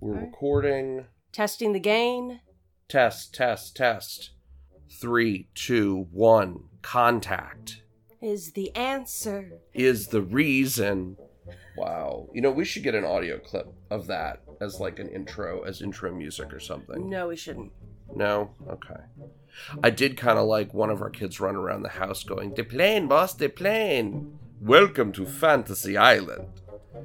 We're Alright. recording. Testing the gain. Test, test, test. Three, two, one. Contact is the answer. is the reason. Wow. You know, we should get an audio clip of that as like an intro, as intro music or something. No, we shouldn't. No? Okay. I did kind of like one of our kids run around the house going, De plane, boss, de plane. Welcome to Fantasy Island.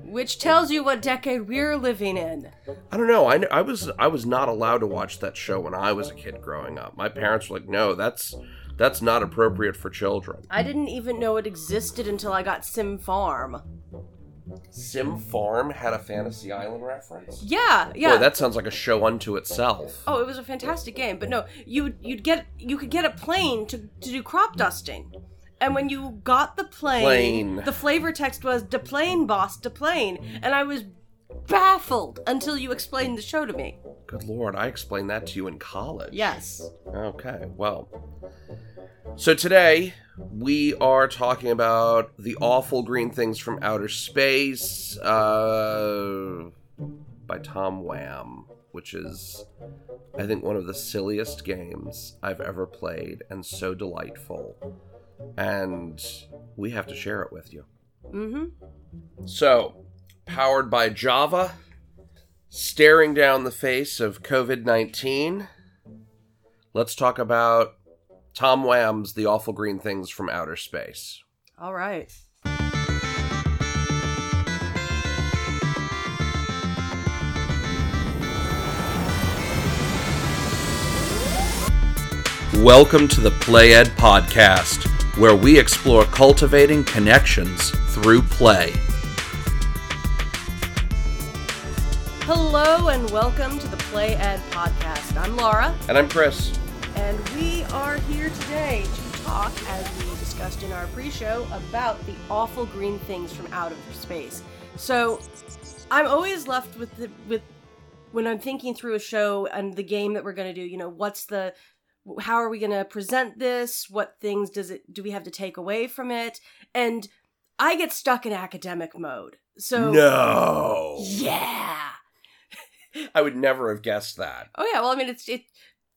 Which tells you what decade we're living in. I don't know. I, I was I was not allowed to watch that show when I was a kid growing up. My parents were like, "No, that's that's not appropriate for children." I didn't even know it existed until I got Sim Farm. Sim Farm had a Fantasy Island reference. Yeah, yeah. Boy, that sounds like a show unto itself. oh, it was a fantastic game, but no, you you'd get you could get a plane to to do crop dusting. And when you got the plane, Plane. the flavor text was "De plane, boss, de plane," and I was baffled until you explained the show to me. Good lord, I explained that to you in college. Yes. Okay, well. So today we are talking about the awful green things from outer space uh, by Tom Wham, which is, I think, one of the silliest games I've ever played and so delightful. And we have to share it with you. Mm-hmm. So, powered by Java, staring down the face of COVID 19, let's talk about Tom Wham's The Awful Green Things from Outer Space. All right. Welcome to the Play Ed Podcast, where we explore cultivating connections through play. Hello and welcome to the Play Ed podcast. I'm Laura, And I'm Chris. and we are here today to talk, as we discussed in our pre-show, about the awful green things from out of space. So, I'm always left with the with when I'm thinking through a show and the game that we're going to do. You know, what's the how are we going to present this? What things does it do we have to take away from it? And I get stuck in academic mode. So No! yeah. I would never have guessed that. Oh yeah, well I mean it's it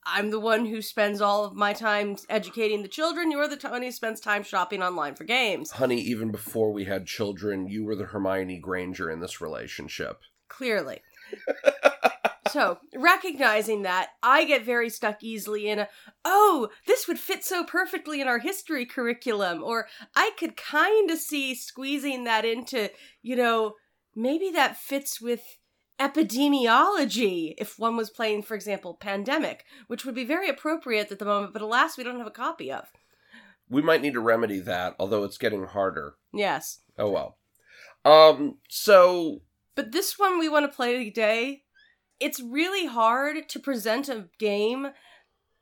I'm the one who spends all of my time educating the children. You're the one who spends time shopping online for games. Honey, even before we had children, you were the Hermione Granger in this relationship. Clearly. so, recognizing that, I get very stuck easily in a, oh, this would fit so perfectly in our history curriculum. Or I could kind of see squeezing that into, you know, maybe that fits with epidemiology if one was playing, for example, Pandemic, which would be very appropriate at the moment, but alas, we don't have a copy of. We might need to remedy that, although it's getting harder. Yes. Oh well. Um, so But this one we want to play today, it's really hard to present a game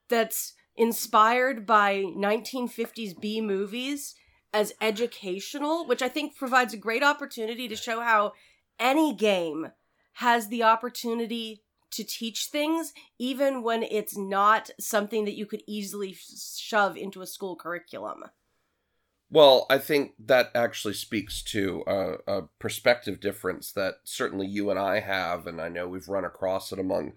that's inspired by 1950s B movies as educational, which I think provides a great opportunity to show how any game has the opportunity to teach things, even when it's not something that you could easily sh- shove into a school curriculum. Well, I think that actually speaks to a, a perspective difference that certainly you and I have, and I know we've run across it among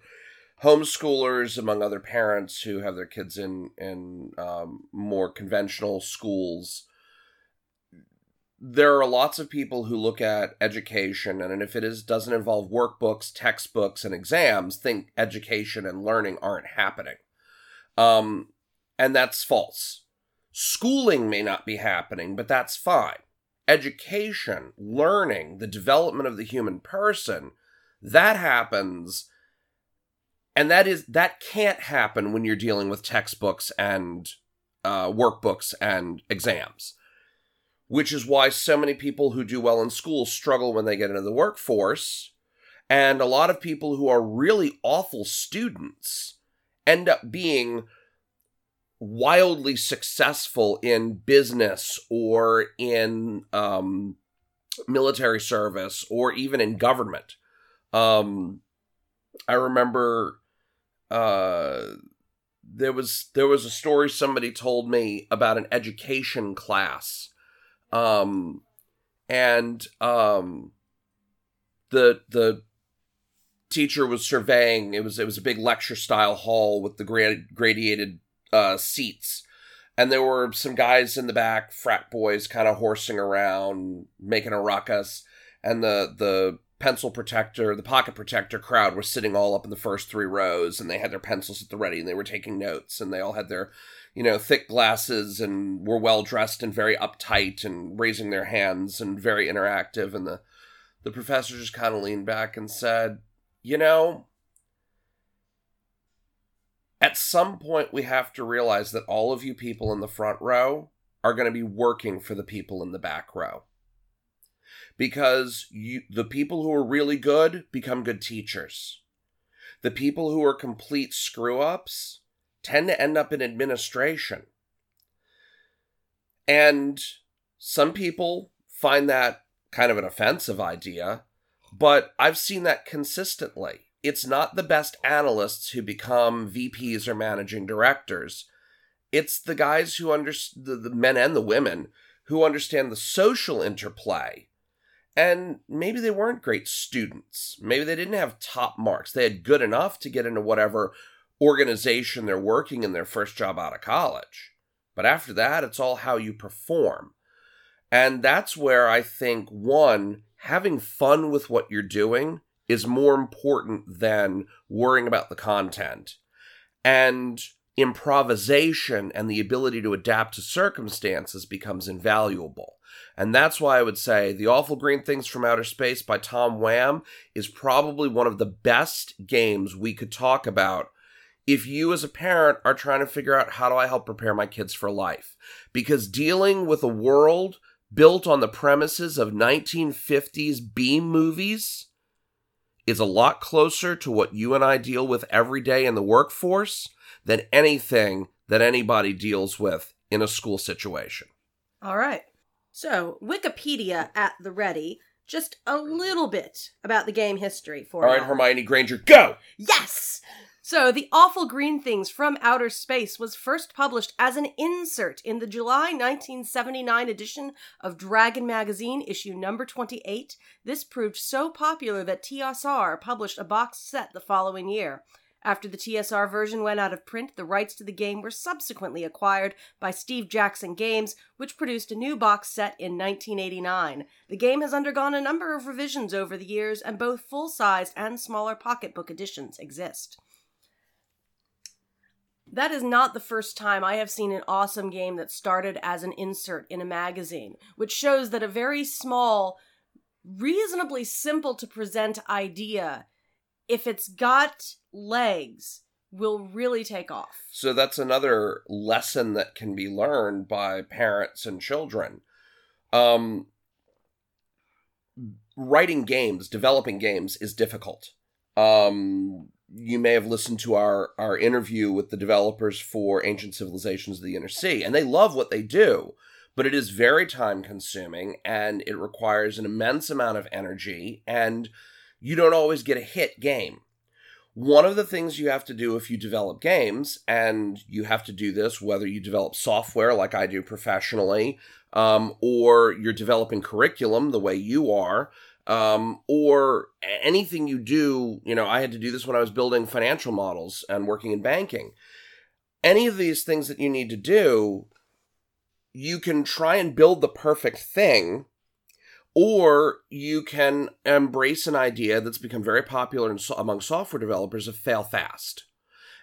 homeschoolers, among other parents who have their kids in in um, more conventional schools. There are lots of people who look at education, and if it is doesn't involve workbooks, textbooks, and exams, think education and learning aren't happening, um, and that's false. Schooling may not be happening, but that's fine. Education, learning, the development of the human person, that happens. And that is that can't happen when you're dealing with textbooks and uh, workbooks and exams, which is why so many people who do well in school struggle when they get into the workforce, and a lot of people who are really awful students end up being wildly successful in business or in um, military service or even in government. Um, I remember uh, there was there was a story somebody told me about an education class, um, and um, the the teacher was surveying. It was it was a big lecture style hall with the grad- gradiated uh, seats, and there were some guys in the back, frat boys, kind of horsing around, making a ruckus, and the the pencil protector, the pocket protector crowd were sitting all up in the first three rows, and they had their pencils at the ready, and they were taking notes, and they all had their you know, thick glasses and were well dressed and very uptight and raising their hands and very interactive. And the, the professor just kind of leaned back and said, You know, at some point we have to realize that all of you people in the front row are going to be working for the people in the back row. Because you, the people who are really good become good teachers. The people who are complete screw ups tend to end up in administration. And some people find that kind of an offensive idea, but I've seen that consistently. It's not the best analysts who become VPs or managing directors. It's the guys who understand the, the men and the women who understand the social interplay. And maybe they weren't great students. Maybe they didn't have top marks. They had good enough to get into whatever organization they're working in their first job out of college. But after that, it's all how you perform. And that's where I think, one, having fun with what you're doing is more important than worrying about the content. And improvisation and the ability to adapt to circumstances becomes invaluable. And that's why I would say The Awful Green Things from Outer Space by Tom Wham is probably one of the best games we could talk about if you as a parent are trying to figure out how do I help prepare my kids for life. Because dealing with a world built on the premises of 1950s B movies is a lot closer to what you and I deal with every day in the workforce than anything that anybody deals with in a school situation. All right. So, Wikipedia at the ready, just a little bit about the game history for All right, Hermione Granger, go! Yes! So, The Awful Green Things from Outer Space was first published as an insert in the July 1979 edition of Dragon Magazine, issue number 28. This proved so popular that TSR published a box set the following year. After the TSR version went out of print, the rights to the game were subsequently acquired by Steve Jackson Games, which produced a new box set in 1989. The game has undergone a number of revisions over the years, and both full sized and smaller pocketbook editions exist. That is not the first time I have seen an awesome game that started as an insert in a magazine, which shows that a very small, reasonably simple to present idea, if it's got legs, will really take off. So that's another lesson that can be learned by parents and children. Um, writing games, developing games is difficult. Um, you may have listened to our our interview with the developers for Ancient Civilizations of the Inner Sea, and they love what they do, but it is very time consuming and it requires an immense amount of energy, and you don't always get a hit game. One of the things you have to do if you develop games, and you have to do this whether you develop software like I do professionally, um, or you're developing curriculum the way you are, um, or anything you do. You know, I had to do this when I was building financial models and working in banking. Any of these things that you need to do, you can try and build the perfect thing, or you can embrace an idea that's become very popular in, among software developers of fail fast.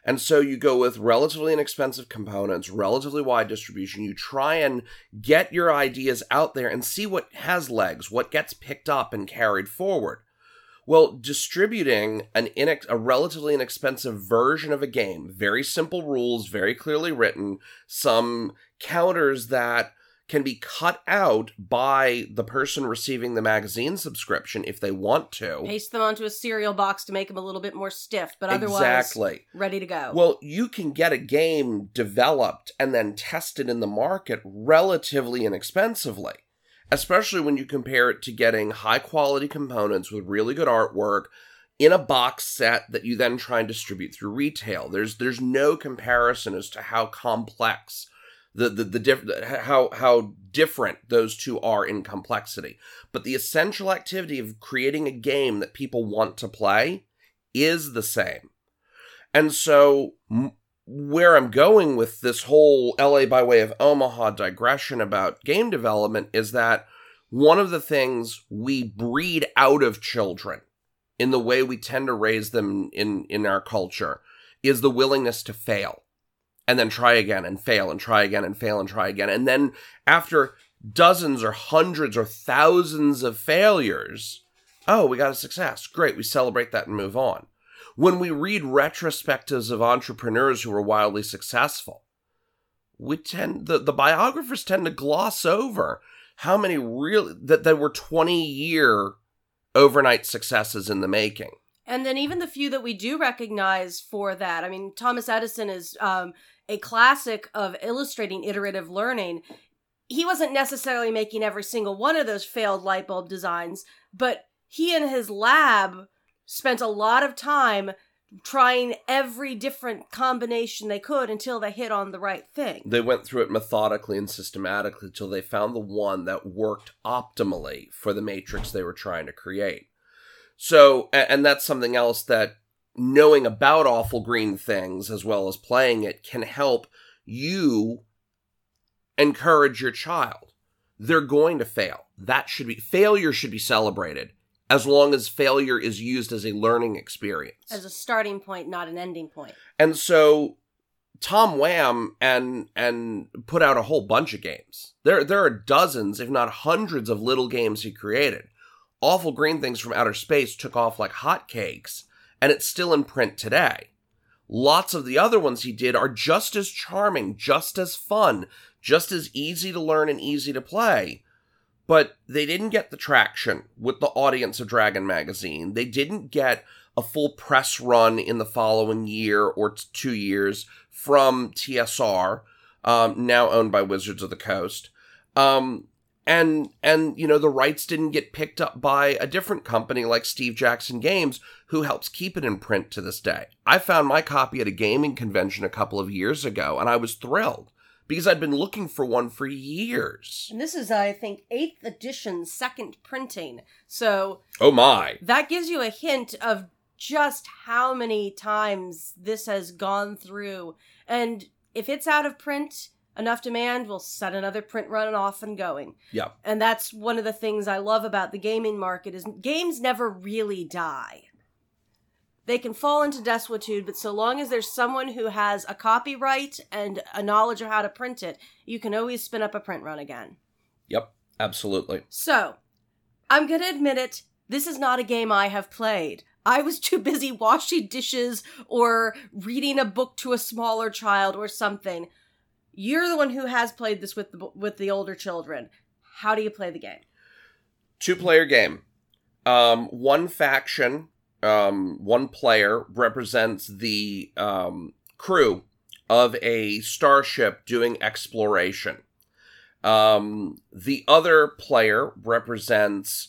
And so you go with relatively inexpensive components, relatively wide distribution. You try and get your ideas out there and see what has legs, what gets picked up and carried forward. Well, distributing an inex- a relatively inexpensive version of a game, very simple rules, very clearly written, some counters that can be cut out by the person receiving the magazine subscription if they want to. Paste them onto a cereal box to make them a little bit more stiff, but otherwise exactly. ready to go. Well, you can get a game developed and then tested in the market relatively inexpensively, especially when you compare it to getting high quality components with really good artwork in a box set that you then try and distribute through retail. There's there's no comparison as to how complex the the, the diff- how how different those two are in complexity. But the essential activity of creating a game that people want to play is the same. And so, m- where I'm going with this whole LA by way of Omaha digression about game development is that one of the things we breed out of children in the way we tend to raise them in, in our culture is the willingness to fail and then try again and fail and try again and fail and try again. And then after dozens or hundreds or thousands of failures, oh, we got a success. Great. We celebrate that and move on. When we read retrospectives of entrepreneurs who were wildly successful, we tend the, the biographers tend to gloss over how many real that there were 20 year overnight successes in the making. And then even the few that we do recognize for that, I mean, Thomas Edison is um, a classic of illustrating iterative learning. He wasn't necessarily making every single one of those failed light bulb designs, but he and his lab spent a lot of time trying every different combination they could until they hit on the right thing. They went through it methodically and systematically until they found the one that worked optimally for the matrix they were trying to create. So, and that's something else that knowing about awful green things as well as playing it can help you encourage your child. They're going to fail. That should be failure should be celebrated as long as failure is used as a learning experience. As a starting point, not an ending point. And so Tom Wham and and put out a whole bunch of games. There there are dozens, if not hundreds, of little games he created. Awful Green Things from Outer Space took off like hotcakes, and it's still in print today. Lots of the other ones he did are just as charming, just as fun, just as easy to learn and easy to play. But they didn't get the traction with the audience of Dragon Magazine. They didn't get a full press run in the following year or two years from TSR, um, now owned by Wizards of the Coast. Um, and and you know the rights didn't get picked up by a different company like Steve Jackson Games who helps keep it in print to this day. I found my copy at a gaming convention a couple of years ago and I was thrilled because I'd been looking for one for years. And this is I think 8th edition second printing. So Oh my. That gives you a hint of just how many times this has gone through and if it's out of print enough demand we'll set another print run off and going. Yeah. And that's one of the things I love about the gaming market is games never really die. They can fall into desuetude, but so long as there's someone who has a copyright and a knowledge of how to print it, you can always spin up a print run again. Yep, absolutely. So, I'm going to admit it, this is not a game I have played. I was too busy washing dishes or reading a book to a smaller child or something. You're the one who has played this with the with the older children. How do you play the game? Two player game. Um, one faction, um, one player represents the um, crew of a starship doing exploration. Um, the other player represents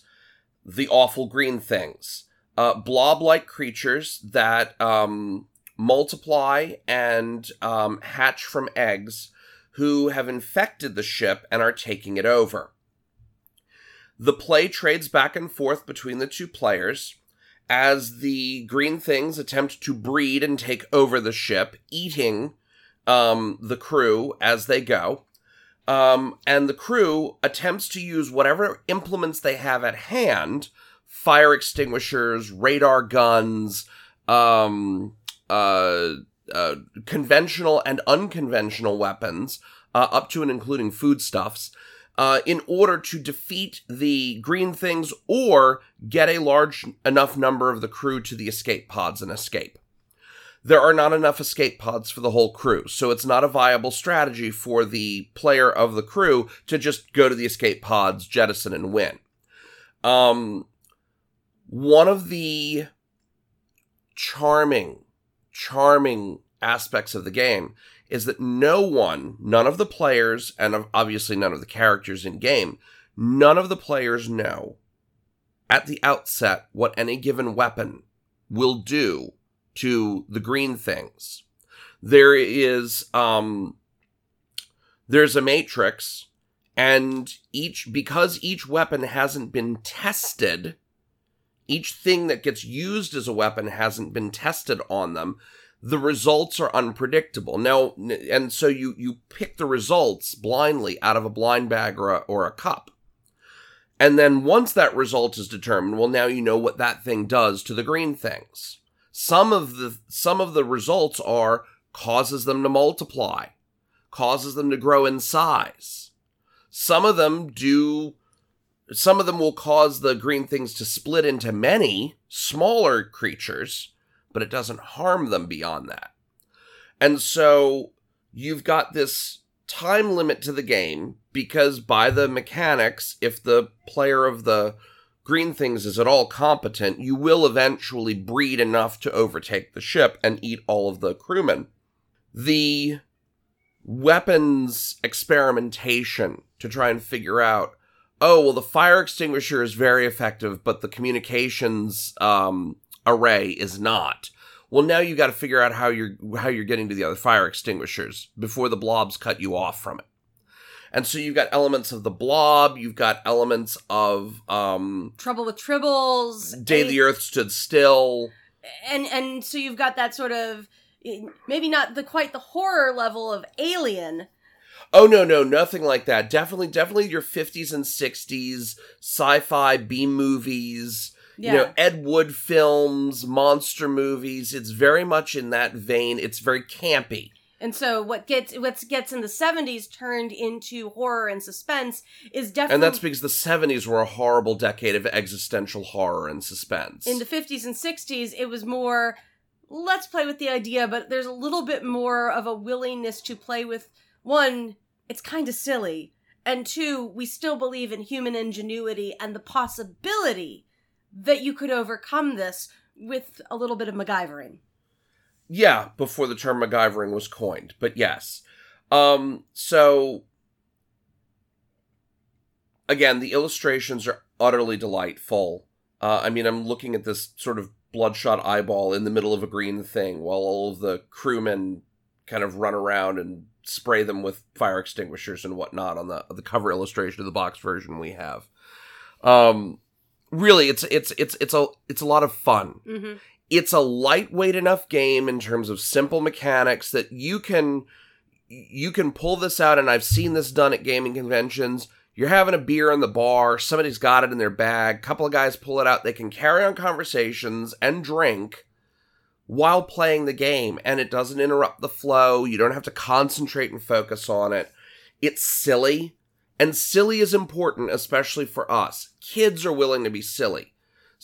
the awful green things, uh, blob like creatures that um, multiply and um, hatch from eggs who have infected the ship and are taking it over. The play trades back and forth between the two players as the green things attempt to breed and take over the ship, eating um, the crew as they go. Um, and the crew attempts to use whatever implements they have at hand fire extinguishers, radar guns, um, uh, uh, conventional and unconventional weapons, uh, up to and including foodstuffs, uh, in order to defeat the green things or get a large enough number of the crew to the escape pods and escape. There are not enough escape pods for the whole crew, so it's not a viable strategy for the player of the crew to just go to the escape pods, jettison, and win. Um, one of the charming, charming aspects of the game is that no one, none of the players, and obviously none of the characters in game, none of the players know at the outset what any given weapon will do to the green things. There is um there's a matrix and each because each weapon hasn't been tested Each thing that gets used as a weapon hasn't been tested on them. The results are unpredictable. Now, and so you, you pick the results blindly out of a blind bag or a, or a cup. And then once that result is determined, well, now you know what that thing does to the green things. Some of the, some of the results are causes them to multiply, causes them to grow in size. Some of them do, some of them will cause the green things to split into many smaller creatures, but it doesn't harm them beyond that. And so you've got this time limit to the game because by the mechanics, if the player of the green things is at all competent, you will eventually breed enough to overtake the ship and eat all of the crewmen. The weapons experimentation to try and figure out oh well the fire extinguisher is very effective but the communications um, array is not well now you got to figure out how you're how you're getting to the other fire extinguishers before the blobs cut you off from it and so you've got elements of the blob you've got elements of um Trouble with tribbles. day the earth stood still and and so you've got that sort of maybe not the quite the horror level of Alien. Oh no, no, nothing like that. Definitely, definitely your fifties and sixties sci-fi B movies. Yeah. You know, Ed Wood films, monster movies. It's very much in that vein. It's very campy. And so what gets what gets in the 70s turned into horror and suspense is definitely And that's because the seventies were a horrible decade of existential horror and suspense. in the 50s and 60s it was more let's play with the idea but there's a little bit more of a willingness to play with one it's kind of silly and two we still believe in human ingenuity and the possibility that you could overcome this with a little bit of MacGyvering. yeah, before the term MacGyvering was coined, but yes. Um, so again, the illustrations are utterly delightful. Uh, I mean, I'm looking at this sort of bloodshot eyeball in the middle of a green thing while all of the crewmen kind of run around and spray them with fire extinguishers and whatnot on the the cover illustration of the box version we have. Um, really, it's it's it's it's a it's a lot of fun Mm-hmm. it's a lightweight enough game in terms of simple mechanics that you can you can pull this out and I've seen this done at gaming conventions. You're having a beer in the bar, somebody's got it in their bag, couple of guys pull it out, they can carry on conversations and drink while playing the game and it doesn't interrupt the flow. You don't have to concentrate and focus on it. It's silly and silly is important especially for us. Kids are willing to be silly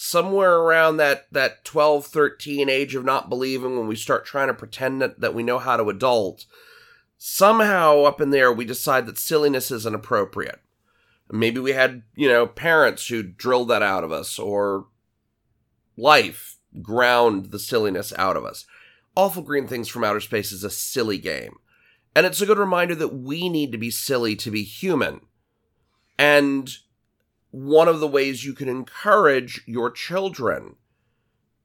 somewhere around that that 12 13 age of not believing when we start trying to pretend that, that we know how to adult somehow up in there we decide that silliness isn't appropriate maybe we had you know parents who drilled that out of us or life ground the silliness out of us awful green things from outer space is a silly game and it's a good reminder that we need to be silly to be human and one of the ways you can encourage your children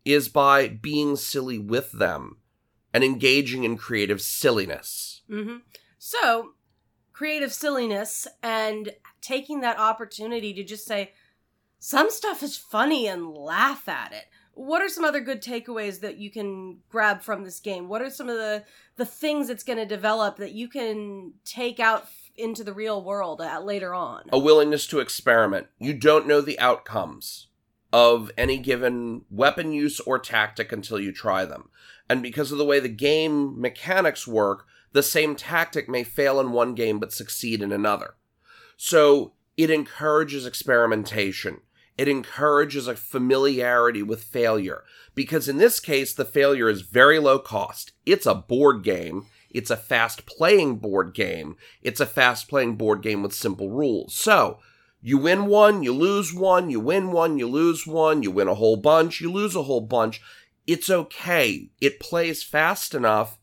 is by being silly with them and engaging in creative silliness. Mm-hmm. So, creative silliness and taking that opportunity to just say, some stuff is funny and laugh at it. What are some other good takeaways that you can grab from this game? What are some of the the things it's going to develop that you can take out into the real world later on? A willingness to experiment. You don't know the outcomes of any given weapon use or tactic until you try them. And because of the way the game mechanics work, the same tactic may fail in one game but succeed in another. So it encourages experimentation. It encourages a familiarity with failure. Because in this case, the failure is very low cost. It's a board game. It's a fast playing board game. It's a fast playing board game with simple rules. So, you win one, you lose one, you win one, you lose one, you win a whole bunch, you lose a whole bunch. It's okay. It plays fast enough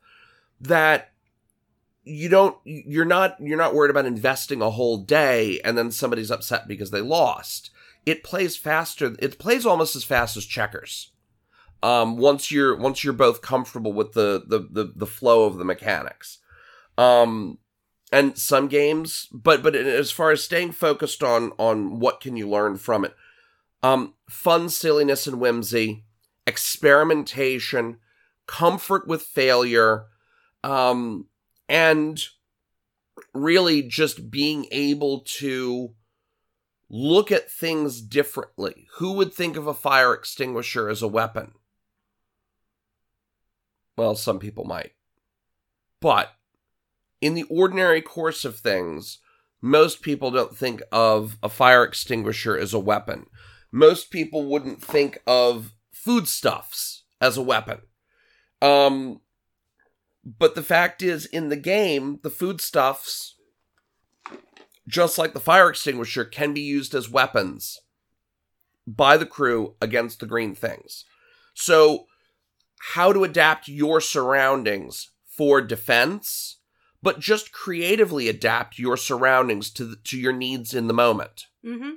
that you don't you're not you're not worried about investing a whole day and then somebody's upset because they lost it plays faster it plays almost as fast as checkers. Um once you're once you're both comfortable with the the the, the flow of the mechanics. Um and some games but but as far as staying focused on on what can you learn from it. Um, fun, silliness, and whimsy, experimentation, comfort with failure, um, and really just being able to look at things differently. Who would think of a fire extinguisher as a weapon? Well, some people might. But in the ordinary course of things, most people don't think of a fire extinguisher as a weapon. Most people wouldn't think of foodstuffs as a weapon. Um, but the fact is, in the game, the foodstuffs, just like the fire extinguisher, can be used as weapons by the crew against the green things. So, how to adapt your surroundings for defense, but just creatively adapt your surroundings to the, to your needs in the moment. Mm-hmm.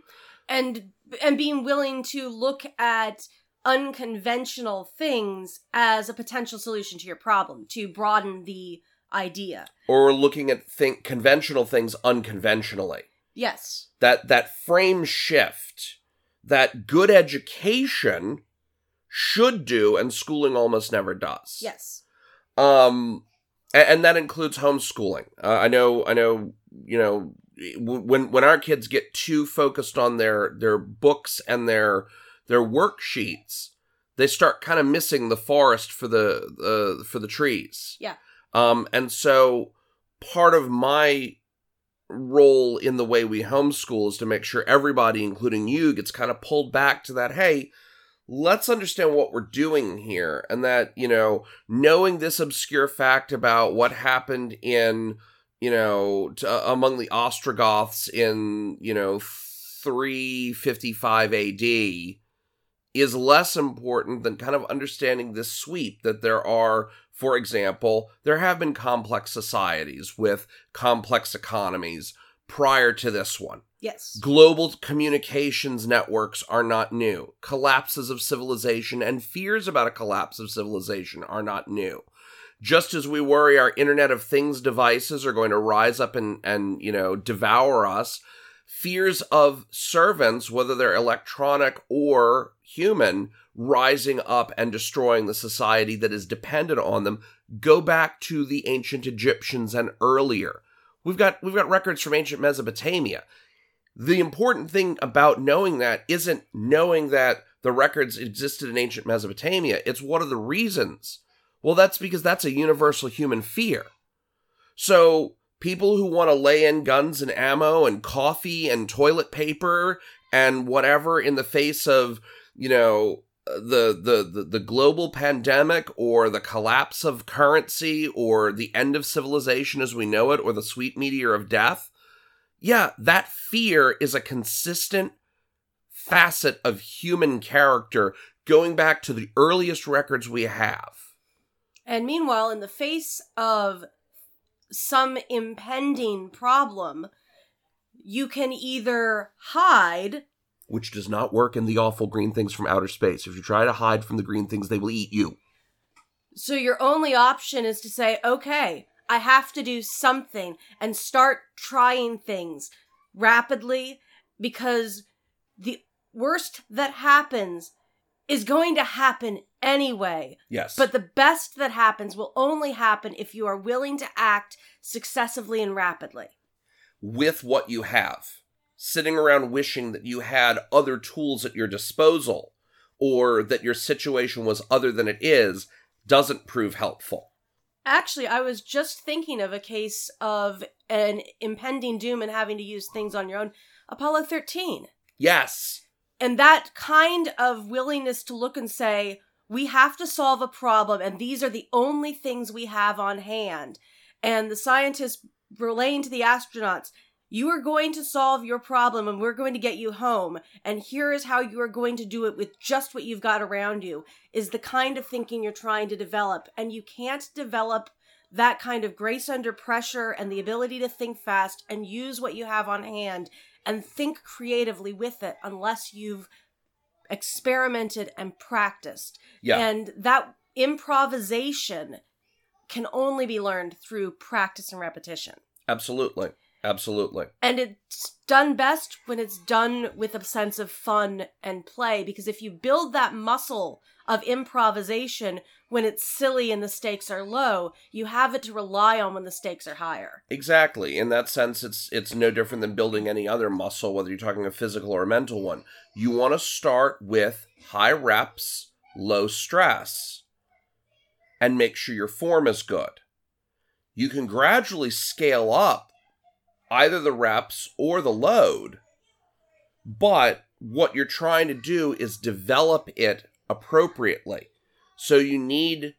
And and being willing to look at unconventional things as a potential solution to your problem to broaden the idea. Or looking at think conventional things unconventionally. Yes. That that frame shift that good education should do and schooling almost never does. Yes. Um and, and that includes homeschooling. Uh, I know I know you know when when our kids get too focused on their their books and their their worksheets, they start kind of missing the forest for the uh, for the trees. Yeah. Um, and so part of my role in the way we homeschool is to make sure everybody, including you, gets kind of pulled back to that. Hey, let's understand what we're doing here, and that you know, knowing this obscure fact about what happened in you know uh, among the Ostrogoths in you know 355 AD is less important than kind of understanding this sweep that there are, for example, there have been complex societies with complex economies prior to this one. Yes. Global communications networks are not new. Collapses of civilization and fears about a collapse of civilization are not new. Just as we worry our Internet of Things devices are going to rise up and, and you know, devour us, fears of servants, whether they're electronic or human, rising up and destroying the society that is dependent on them, go back to the ancient Egyptians and earlier. We've got we've got records from ancient Mesopotamia. The important thing about knowing that isn't knowing that the records existed in ancient Mesopotamia. It's what are the reasons? Well, that's because that's a universal human fear. So people who want to lay in guns and ammo and coffee and toilet paper and whatever in the face of you know the, the the the global pandemic or the collapse of currency or the end of civilization as we know it or the sweet meteor of death yeah that fear is a consistent facet of human character going back to the earliest records we have. And meanwhile in the face of some impending problem, you can either hide. Which does not work in the awful green things from outer space. If you try to hide from the green things, they will eat you. So your only option is to say, okay, I have to do something and start trying things rapidly because the worst that happens is going to happen anyway. Yes. But the best that happens will only happen if you are willing to act successively and rapidly. With what you have. Sitting around wishing that you had other tools at your disposal or that your situation was other than it is doesn't prove helpful. Actually, I was just thinking of a case of an impending doom and having to use things on your own. Apollo 13. Yes. And that kind of willingness to look and say, we have to solve a problem, and these are the only things we have on hand. And the scientists relaying to the astronauts, you are going to solve your problem and we're going to get you home. And here is how you are going to do it with just what you've got around you, is the kind of thinking you're trying to develop. And you can't develop that kind of grace under pressure and the ability to think fast and use what you have on hand and think creatively with it unless you've experimented and practiced. Yeah. And that improvisation can only be learned through practice and repetition. Absolutely. Absolutely. And it's done best when it's done with a sense of fun and play. Because if you build that muscle of improvisation when it's silly and the stakes are low, you have it to rely on when the stakes are higher. Exactly. In that sense, it's it's no different than building any other muscle, whether you're talking a physical or a mental one. You want to start with high reps, low stress, and make sure your form is good. You can gradually scale up either the reps or the load, but what you're trying to do is develop it appropriately. So you need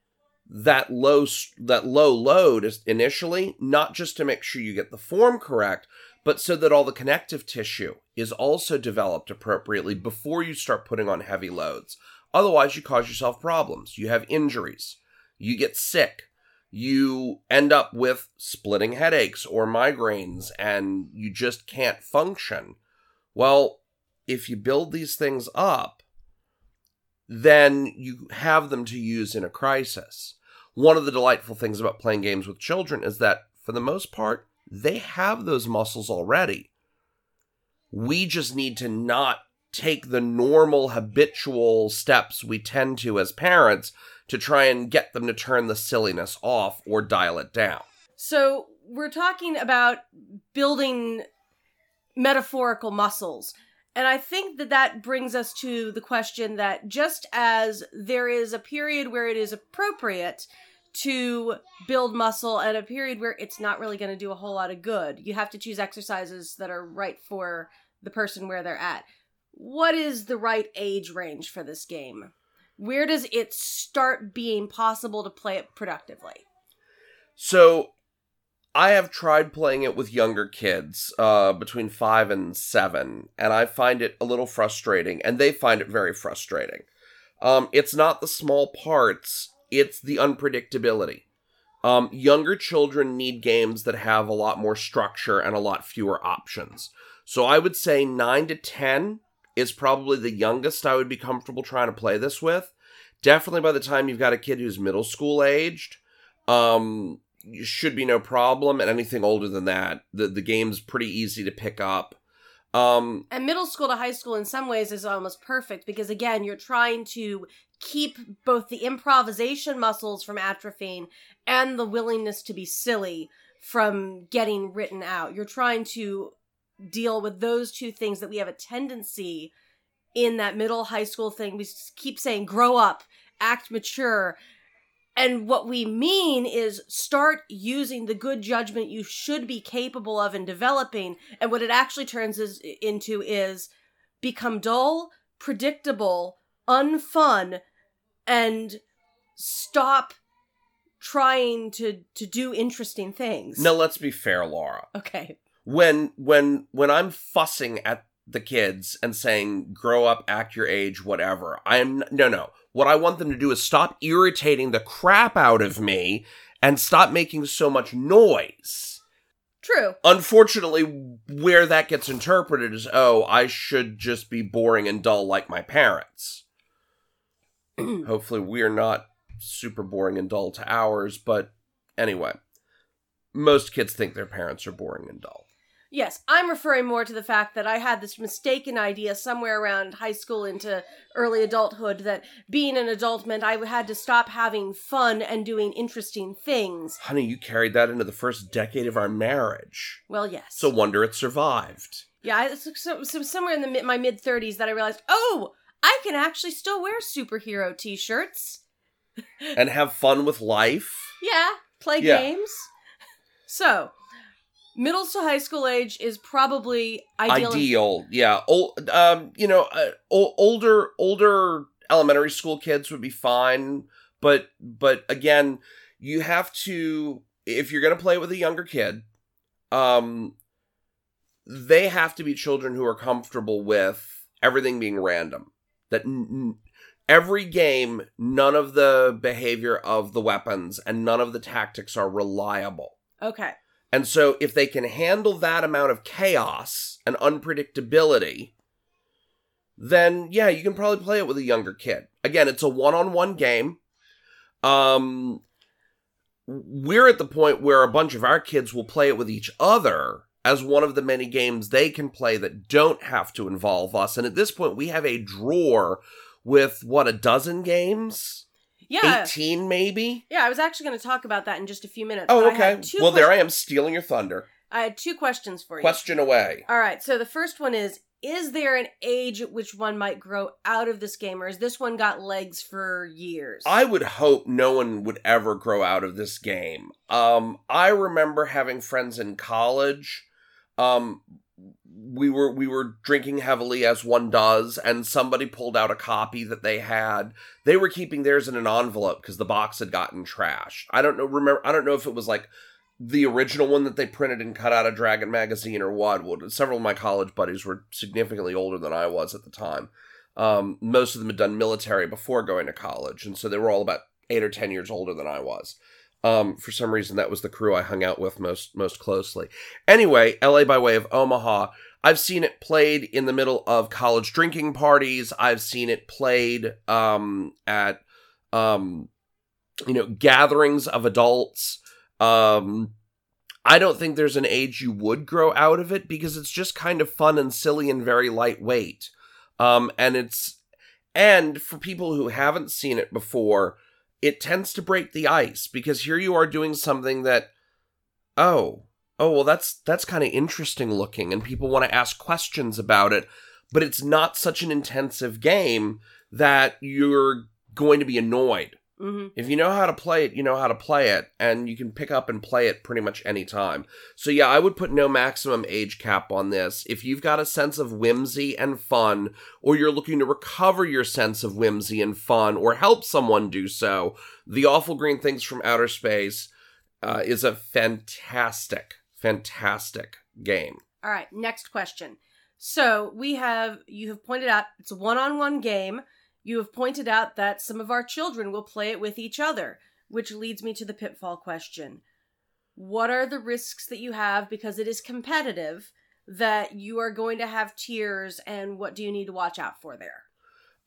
that low that low load is initially not just to make sure you get the form correct, but so that all the connective tissue is also developed appropriately before you start putting on heavy loads. Otherwise, you cause yourself problems. You have injuries. You get sick. You end up with splitting headaches or migraines and you just can't function. Well, if you build these things up, then you have them to use in a crisis. One of the delightful things about playing games with children is that, for the most part, they have those muscles already. We just need to not take the normal habitual steps we tend to as parents to try and get them to turn the silliness off or dial it down. So, we're talking about building metaphorical muscles. And I think that that brings us to the question that just as there is a period where it is appropriate to build muscle and a period where it's not really going to do a whole lot of good, you have to choose exercises that are right for the person where they're at. What is the right age range for this game? Where does it start being possible to play it productively? So I have tried playing it with younger kids, uh, between five and seven, and I find it a little frustrating, and they find it very frustrating. Um, it's not the small parts, it's the unpredictability. Um, younger children need games that have a lot more structure and a lot fewer options. So I would say 9 to 10 is probably the youngest I would be comfortable trying to play this with. Definitely by the time you've got a kid who's middle school aged, um, should be no problem. And anything older than that, the the game's pretty easy to pick up. Um, and middle school to high school in some ways is almost perfect because again, you're trying to keep both the improvisation muscles from atrophying and the willingness to be silly from getting written out. You're trying to deal with those two things that we have a tendency in that middle high school thing. We keep saying grow up, act mature, and what we mean is start using the good judgment you should be capable of in developing. And what it actually turns is, into is become dull, predictable, unfun, and stop trying to to do interesting things. No, let's be fair, Laura. Okay. When when when I'm fussing at the kids and saying grow up, act your age, whatever, I am no no. What I want them to do is stop irritating the crap out of me and stop making so much noise. True. Unfortunately, where that gets interpreted is, oh, I should just be boring and dull like my parents. Hopefully, we're not super boring and dull to ours, but anyway, most kids think their parents are boring and dull. Yes, I'm referring more to the fact that I had this mistaken idea somewhere around high school into early adulthood that being an adult meant I had to stop having fun and doing interesting things. Honey, you carried that into the first decade of our marriage. Well, yes. So wonder it survived. Yeah, so, so somewhere in the mid, my mid 30s that I realized, oh, I can actually still wear superhero t shirts. and have fun with life. Yeah, play yeah. games. So, middle to high school age is probably ideal. Ideal, yeah. Old, um, you know, uh, older older elementary school kids would be fine, but but again, you have to if you're going to play with a younger kid, um, they have to be children who are comfortable with everything being random. That n- every game, none of the behavior of the weapons and none of the tactics are reliable. Okay. And so, if they can handle that amount of chaos and unpredictability, then yeah, you can probably play it with a younger kid. Again, it's a one on one game. Um, we're at the point where a bunch of our kids will play it with each other as one of the many games they can play that don't have to involve us. And at this point, we have a drawer with what a dozen games, Yeah. eighteen maybe. Yeah, I was actually going to talk about that in just a few minutes. Oh, okay. Well, there I am stealing your thunder. I had two questions for you. Question away. All right. So the first one is Is there an age at which one might grow out of this game, or has this one got legs for years? I would hope no one would ever grow out of this game. Um, I remember having friends in college. Um, we were we were drinking heavily as one does, and somebody pulled out a copy that they had. They were keeping theirs in an envelope because the box had gotten trashed. I don't know. Remember? I don't know if it was like the original one that they printed and cut out of Dragon magazine or what. Several of my college buddies were significantly older than I was at the time. Um, most of them had done military before going to college, and so they were all about eight or ten years older than I was. Um, for some reason, that was the crew I hung out with most most closely. Anyway, L.A. by way of Omaha. I've seen it played in the middle of college drinking parties. I've seen it played um, at um, you know gatherings of adults. Um, I don't think there's an age you would grow out of it because it's just kind of fun and silly and very lightweight. Um, and it's and for people who haven't seen it before, it tends to break the ice because here you are doing something that oh oh well that's that's kind of interesting looking and people want to ask questions about it but it's not such an intensive game that you're going to be annoyed hmm if you know how to play it, you know how to play it, and you can pick up and play it pretty much any time. So yeah, I would put no maximum age cap on this. If you've got a sense of whimsy and fun, or you're looking to recover your sense of whimsy and fun, or help someone do so, The Awful Green Things from Outer Space uh, is a fantastic, fantastic game. All right. Next question. So we have, you have pointed out it's a one on one game. You have pointed out that some of our children will play it with each other, which leads me to the pitfall question. What are the risks that you have because it is competitive that you are going to have tears and what do you need to watch out for there?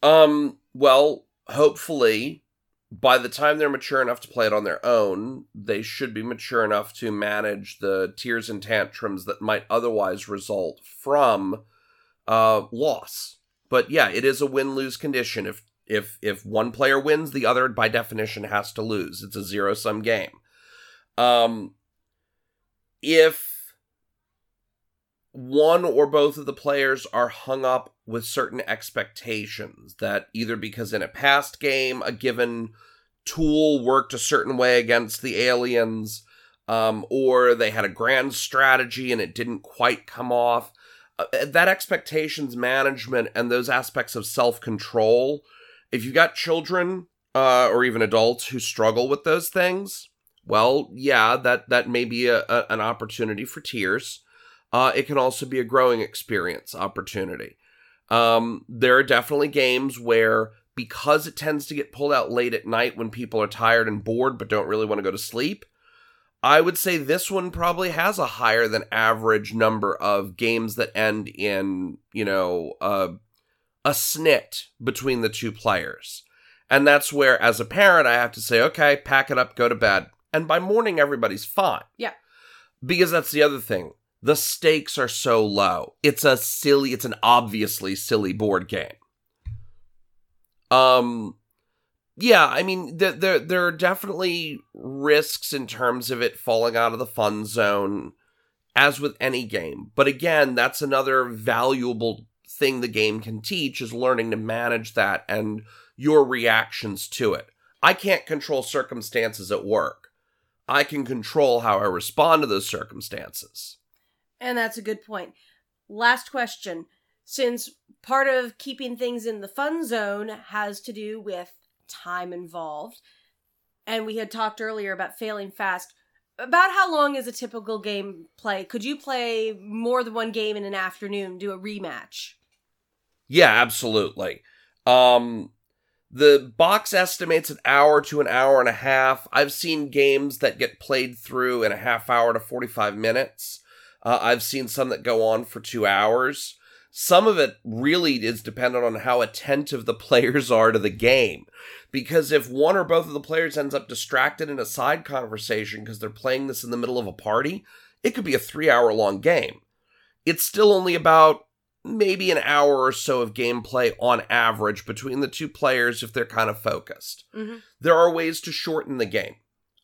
Um, well, hopefully, by the time they're mature enough to play it on their own, they should be mature enough to manage the tears and tantrums that might otherwise result from uh, loss. But yeah, it is a win lose condition. If if if one player wins, the other by definition has to lose. It's a zero sum game. Um, if one or both of the players are hung up with certain expectations that either because in a past game a given tool worked a certain way against the aliens um, or they had a grand strategy and it didn't quite come off that expectations management and those aspects of self-control if you've got children uh, or even adults who struggle with those things well yeah that that may be a, a, an opportunity for tears uh, it can also be a growing experience opportunity. Um, there are definitely games where, because it tends to get pulled out late at night when people are tired and bored but don't really want to go to sleep, I would say this one probably has a higher than average number of games that end in, you know, uh, a snit between the two players. And that's where, as a parent, I have to say, okay, pack it up, go to bed. And by morning, everybody's fine. Yeah. Because that's the other thing the stakes are so low. It's a silly, it's an obviously silly board game. Um, yeah, I mean, there, there, there are definitely risks in terms of it falling out of the fun zone, as with any game. But again, that's another valuable thing the game can teach is learning to manage that and your reactions to it. I can't control circumstances at work. I can control how I respond to those circumstances. And that's a good point. Last question. Since part of keeping things in the fun zone has to do with time involved, and we had talked earlier about failing fast, about how long is a typical game play? Could you play more than one game in an afternoon, do a rematch? Yeah, absolutely. Um the box estimates an hour to an hour and a half. I've seen games that get played through in a half hour to 45 minutes. Uh, I've seen some that go on for two hours. Some of it really is dependent on how attentive the players are to the game. Because if one or both of the players ends up distracted in a side conversation because they're playing this in the middle of a party, it could be a three hour long game. It's still only about maybe an hour or so of gameplay on average between the two players if they're kind of focused. hmm There are ways to shorten the game.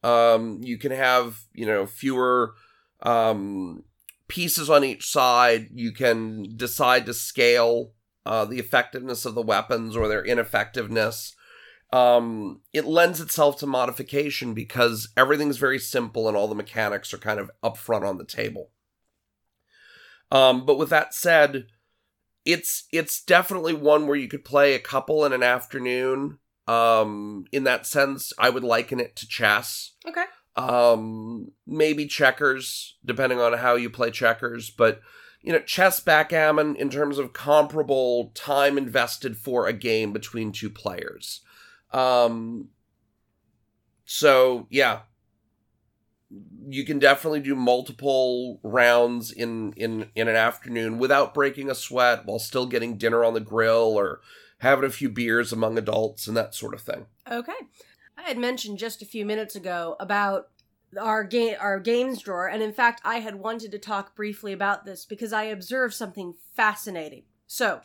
Um, you can have, you know, fewer um, pieces on each side. You can decide to scale uh, the effectiveness of the weapons or their ineffectiveness. Um, it lends itself to modification because everything's very simple and all the mechanics are kind of upfront on the table. Um, but with that said, it's it's definitely one where you could play a couple in an afternoon. Um, in that sense, I would liken it to chess Okay. Um maybe checkers depending on how you play checkers but you know chess backgammon in terms of comparable time invested for a game between two players. Um so yeah. You can definitely do multiple rounds in in in an afternoon without breaking a sweat while still getting dinner on the grill or having a few beers among adults and that sort of thing. Okay. I had mentioned just a few minutes ago about our game our games drawer and in fact I had wanted to talk briefly about this because I observed something fascinating. So,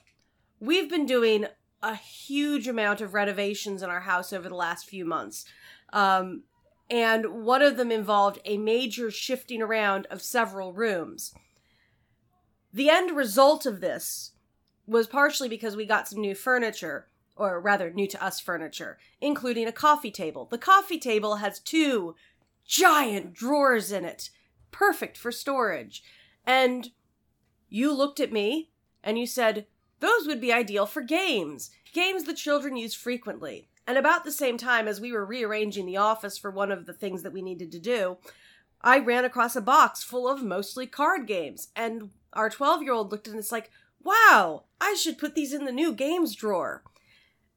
we've been doing a huge amount of renovations in our house over the last few months. Um and one of them involved a major shifting around of several rooms. The end result of this was partially because we got some new furniture, or rather, new to us furniture, including a coffee table. The coffee table has two giant drawers in it, perfect for storage. And you looked at me and you said, those would be ideal for games, games the children use frequently. And about the same time as we were rearranging the office for one of the things that we needed to do, I ran across a box full of mostly card games. And our 12 year old looked at us like, wow, I should put these in the new games drawer.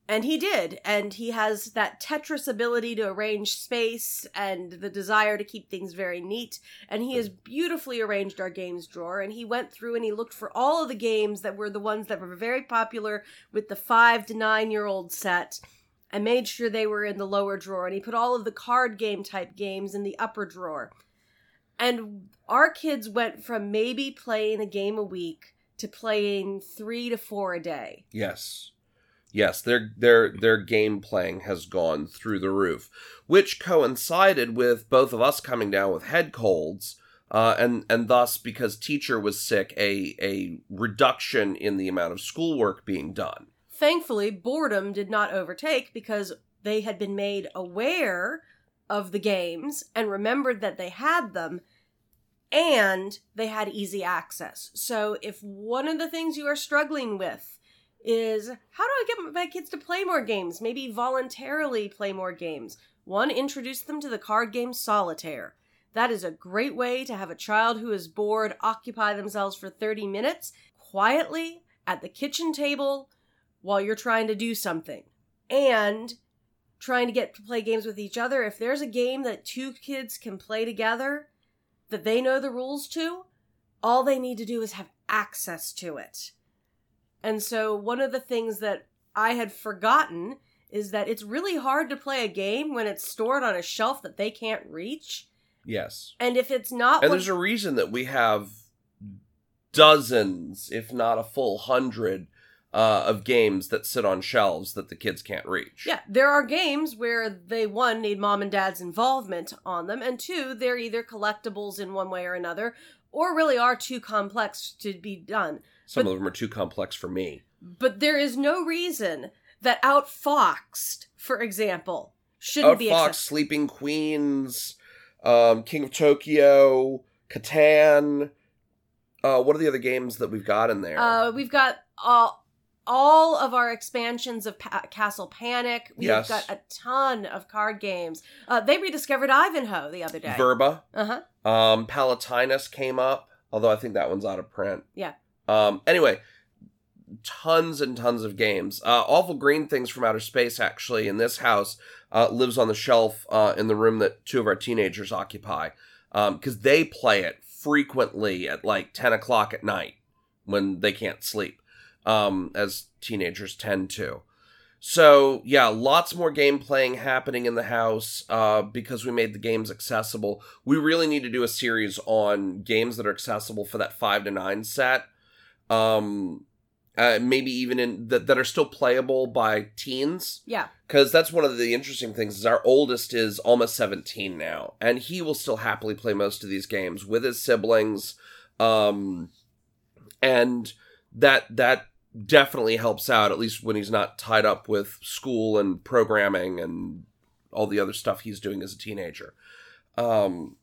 And he did, and he has that Tetris ability to arrange space and the desire to keep things very neat. And he has beautifully arranged our games drawer. And he went through and he looked for all of the games that were the ones that were very popular with the five to nine year old set and made sure they were in the lower drawer. And he put all of the card game type games in the upper drawer. And our kids went from maybe playing a game a week to playing three to four a day. Yes. Yes, their their their game playing has gone through the roof, which coincided with both of us coming down with head colds, uh, and and thus because teacher was sick, a a reduction in the amount of schoolwork being done. Thankfully, boredom did not overtake because they had been made aware of the games and remembered that they had them and they had easy access. So, if one of the things you are struggling with is how do I get my kids to play more games? Maybe voluntarily play more games. One, introduce them to the card game Solitaire. That is a great way to have a child who is bored occupy themselves for 30 minutes quietly at the kitchen table while you're trying to do something. And trying to get to play games with each other. If there's a game that two kids can play together that they know the rules to, all they need to do is have access to it. And so, one of the things that I had forgotten is that it's really hard to play a game when it's stored on a shelf that they can't reach. Yes, And if it's not, and one- there's a reason that we have dozens, if not a full hundred, uh, of games that sit on shelves that the kids can't reach. Yeah, there are games where they one need mom and dad's involvement on them, and two, they're either collectibles in one way or another, or really are too complex to be done. Some But- of them are too complex for me. But there is no reason that Outfoxed, for example, shouldn't be Outfox, accepted. Sleeping Queens, um, King of Tokyo, Catan. Uh, what are the other games that we've got in there? Uh, we've got all all of our expansions of pa- Castle Panic. We've Yes. got a ton of card games. Uh, they rediscovered Ivanhoe the other day. Verba. uh huh. Um, Palatinus came up, although I think that one's out of print. Yeah. Um, anyway, tons and tons of games. Uh, Awful Green Things from Outer Space, actually, in this house, uh, lives on the shelf uh, in the room that two of our teenagers occupy. Because they play it frequently at like 10 o'clock at night when they can't sleep, um, as teenagers tend to. So yeah, lots more game playing happening in the house uh, because we made the games accessible. We really need to do a series on games that are accessible for that five to nine set. Um, uh, maybe even in that that are still playable by teens Yeah. because that's one of the interesting things is our oldest is almost 17 now and he will still happily play most of these games with his siblings um and that that definitely helps out at least when he's not tied up with school and programming and all the other stuff he's doing as a teenager um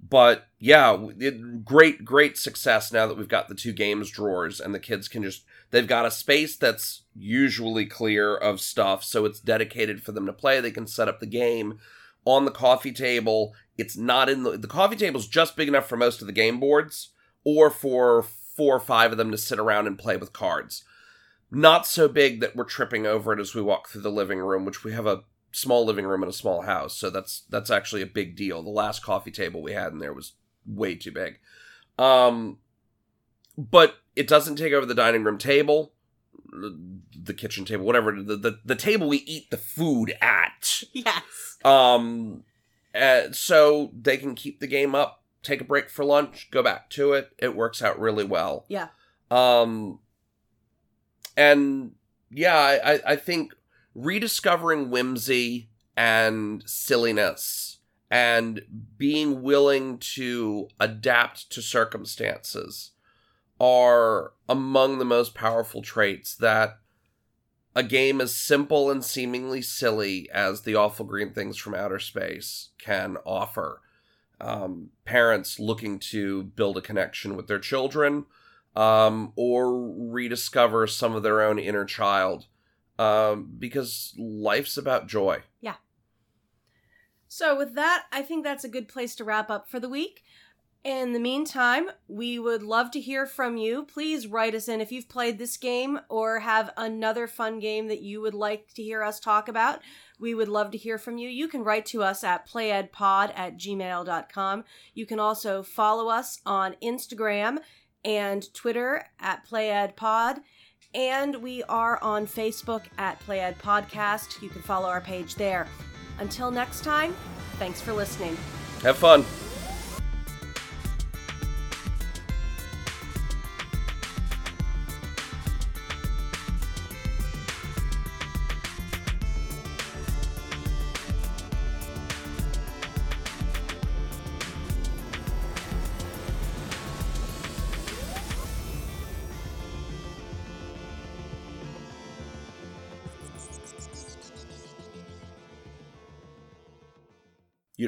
but yeah it, great great success now that we've got the two games drawers and the kids can just they've got a space that's usually clear of stuff so it's dedicated for them to play. They can set up the game on the coffee table. It's not in the the coffee table's just big enough for most of the game boards or for four or five of them to sit around and play with cards. Not so big that we're tripping over it as we walk through the living room which we have a small living room in a small house. So that's that's actually a big deal. The last coffee table we had in there was way too big. Um but it doesn't take over the dining room table the kitchen table whatever the, the, the table we eat the food at. Yes. um uh, so they can keep the game up take a break for lunch go back to it. It works out really well. Yeah. um and yeah i i, I think rediscovering whimsy and silliness and being willing to adapt to circumstances are among the most powerful traits that a game as simple and seemingly silly as the awful green things from outer space can offer. Um, parents looking to build a connection with their children um, or rediscover some of their own inner child um, because life's about joy Yeah. So, with that, I think that's a good place to wrap up for the week. In the meantime, we would love to hear from you. Please write us in if you've played this game or have another fun game that you would like to hear us talk about. We would love to hear from you. You can write to us at playedpod at gmail.com. You can also follow us on Instagram and Twitter at playedpod. And we are on Facebook at Played Podcast. You can follow our page there. Until next time, thanks for listening. have fun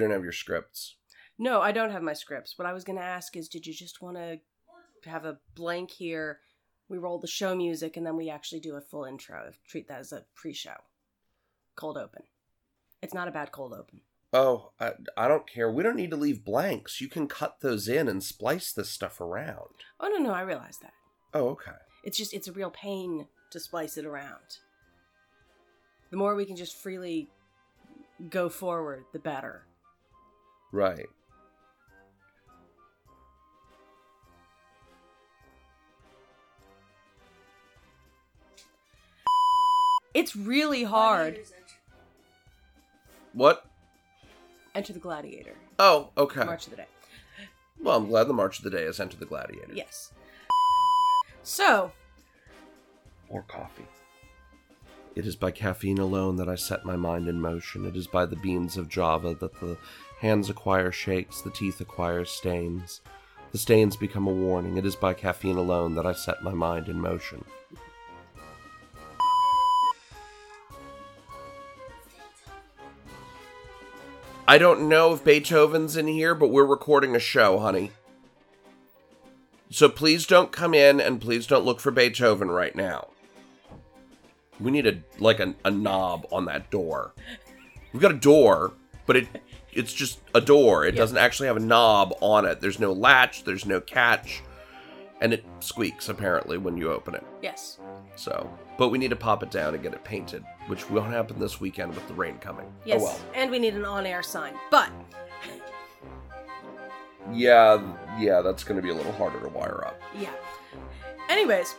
you don't have your scripts No, I don't have my scripts. What I was going to ask is did you just want to have a blank here? We roll the show music and then we actually do a full intro. Treat that as a pre show. Cold open. It's not a bad cold open. Oh, I, I don't care. We don't need to leave blanks. You can cut those in and splice this stuff around. Oh, no, no, I realize that. Oh, okay. It's just, it's a real pain to splice it around. The more we can just freely go forward, the better. Right. It's really hard. What? Enter the Gladiator. Oh, okay. March of the Day. Well, I'm glad the March of the Day is Enter the Gladiator. Yes. So, More coffee. It is by caffeine alone that I set my mind in motion. It is by the beans of Java that the hands acquire shakes, the teeth acquire stains. The stains become a warning. It is by caffeine alone that I set my mind in motion. I don't know if Beethoven's in here, but we're recording a show, honey. So please don't come in and please don't look for Beethoven right now. We need a like a, a knob on that door. We've got a door, but it it's just a door. It Yeah. doesn't actually have a knob on it. There's no latch, there's no catch, and it squeaks apparently when you open it. yes. So, but we need to pop it down and get it painted, which won't happen this weekend with the rain coming. Oh, yes. Oh well. And we need an on air sign. But Yeah, yeah, that's going to be a little harder to wire up. Yeah. Anyways,